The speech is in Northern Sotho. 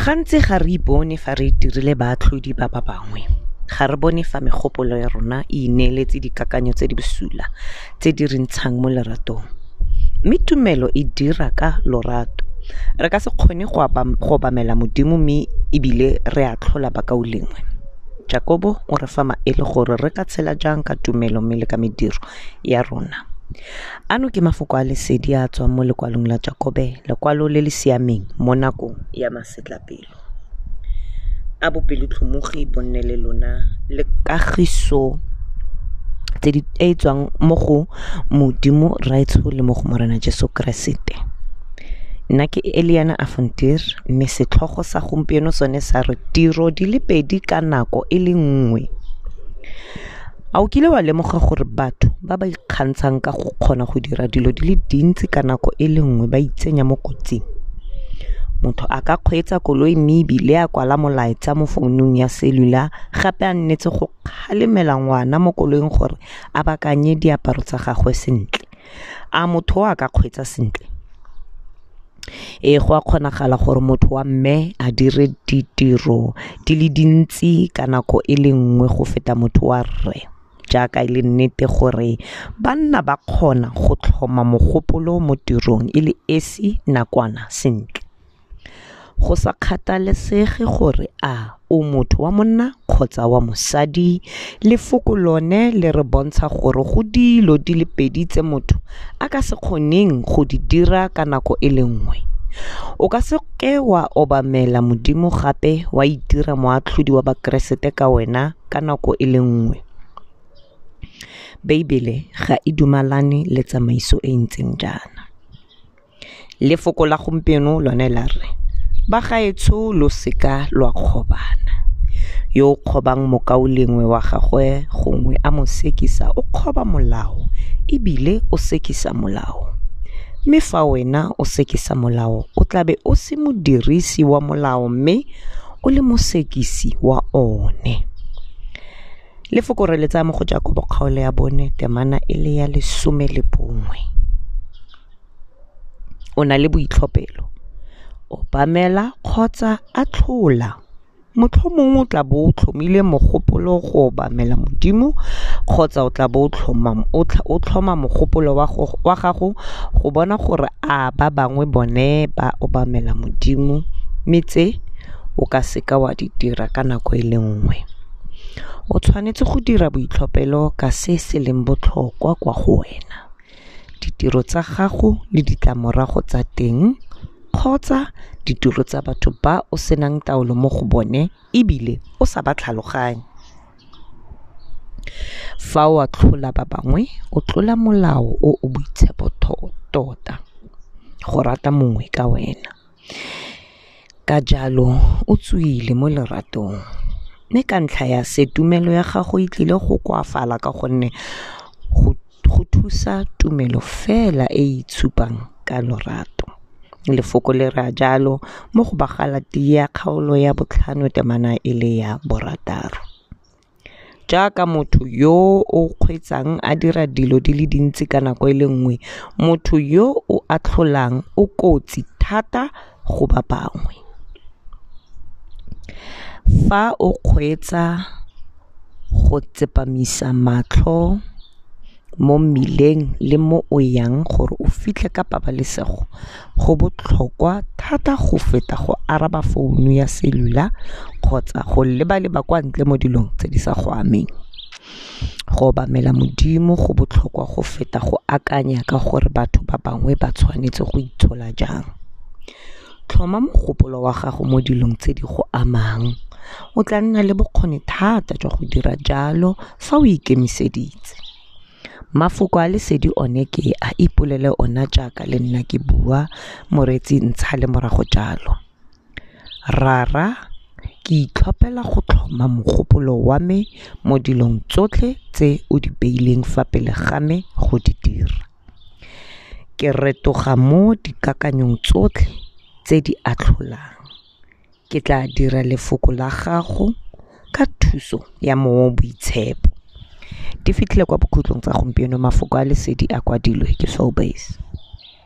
gantsi ga re ipone fa re dirile baatlhodi ba ba bangwe. Ga re bone fa megopolo ya rona e ineeletse dikakanyo tse di bosula tse di re ntshang mo leratong. Mme tumelo e dira ka lorato. Re ka se kgone go obamela modimo mme ebile re atlhola bakao lengwe jakobo o re fa maele gore re ka tshela jang ka tumelo mme le ka mediro ya rona ano ke mafoko a lesedi a tswang mo lekwalong la jakobe lekwalo le le siameng mo nakong ya masetlapelo. A bopelotlhomogi bonne le lona le kagiso di e tswang mo go modimo raetsho le mo go morena jesu keresete. Nna ke eliana afontir mme setlhogo sa gompieno sone sa re tiro di le pedi ka nako e le nngwe a o kile wa lemoga gore batho ba ba ikgantshang ka go kgona go dira dilo di le dintsi ka nako e le nngwe ba itsenya mo kotsing. Motho a ka kgweetsa koloi mme ebile a kwala molaetsa mo founung ya cellular gape a nnetse go kgalemela ngwana mo koloing gore a bakanye diaparo tsa gagwe sentle. A motho o a ka kgweetsa sentle. Ee go a kgonagala gore motho wa mme a dire ditiro di le dintsi ka nako e le nngwe go feta motho wa rre jaaka e le nnete gore banna ba kgona go tlhoma mogopolo mo tirong e le esi nakwana sentle. Go sa kgathalesege gore a o motho wa monna kgotsa wa mosadi lefoko lone le re bontsha gore go dilo di le pedi tse motho a ka se kgoneng go di dira ka nako e le nngwe. O ka se ke wa obamela modimo gape wa itira moatlhodi wa bakeresete ka wena ka nako e le nngwe beibele ga e dumalane le tsamaiso e ntseng jaana. Lefoko la gompieno lone la re ba gaetsho lo seka lwa kgobana. Yo o kgobang mokao lengwe wa gagwe gongwe a mo sekisa o kgoba molao ebile o sekisa molao. Mme fa wena o sekisa molao o tlabe o se modirisi wa molao mme o le mosekisi wa one lefoko re le tsaya mo go jakobo kgaolo ya bone temana e le ya lesome le bongwe o na le boitlhophelo. Obamela kgotsa a tlhola. Motlhomongwe o tla bo o tlhomile mogopolo go obamela modimo kgotsa o tla bo o tlhoma mogopolo wa gago go bona gore a ba bangwe bone ba obamela modimo. Mme tse o ka seka wa di dira ka nako e le nngwe o tshwanetse go dira boitlhophelo ka se se leng botlhokwa kwa go wena. Ditiro tsa gago le ditlamorago tsa teng kgotsa ditiro tsa batho ba o senang taolo mo go bone ebile o sa ba tlhaloganye. Fa o atlhola ba bangwe o tlola molao o o boitshepo tota go rata mongwe ka wena. Ka jalo o tswile mo leratong mme ka ntlha ya setumelo ya gago e tlile go koafala ka gonne go thusa tumelo fela e e itshupang ka lorato. Lefoko le ra jalo mo go bagalati ya kgaolo ya botlhano temana e le ya borataro. Jaaka motho yo o kgweetsang a dira dilo di le dintsi ka nako e le nngwe motho yo o atlholang o kotsi thata go ba bangwe fa o kgweetsa go tsepamisa matlho mo mmileng le mo o yang gore o fitlhe ka pabalesego go botlhokwa thata go feta go araba founu ya cellular kgotsa go leba-leba kwa ntle mo dilong tse di sa go ameng go obamela modimo go botlhokwa go feta go akanya ka gore batho ba bangwe ba tshwanetse go itshola jang tlhoma mogopolo wa gago mo dilong tse di go amang. O tla nna le bokgoni thata jwa go dira jalo fa o ikemiseditse. Mafoko a lesedi one ke a ipolele ona jaaka le nna ke bua moreetsi ntsha le morago jalo. Rara ke itlhophela go tlhoma mogopolo wa me mo dilong tsotlhe tse o di beileng fa pele ga me go di dira. Ke retoga mo dikakanyong tsotlhe tse di atlholang. Ke tla dira lefoko la gago ka thuso ya moo boitshepo. Di fitlhile kwa bokhutlong tsa gompieno mafoko a lesedi a kwadilwe ke Soulbase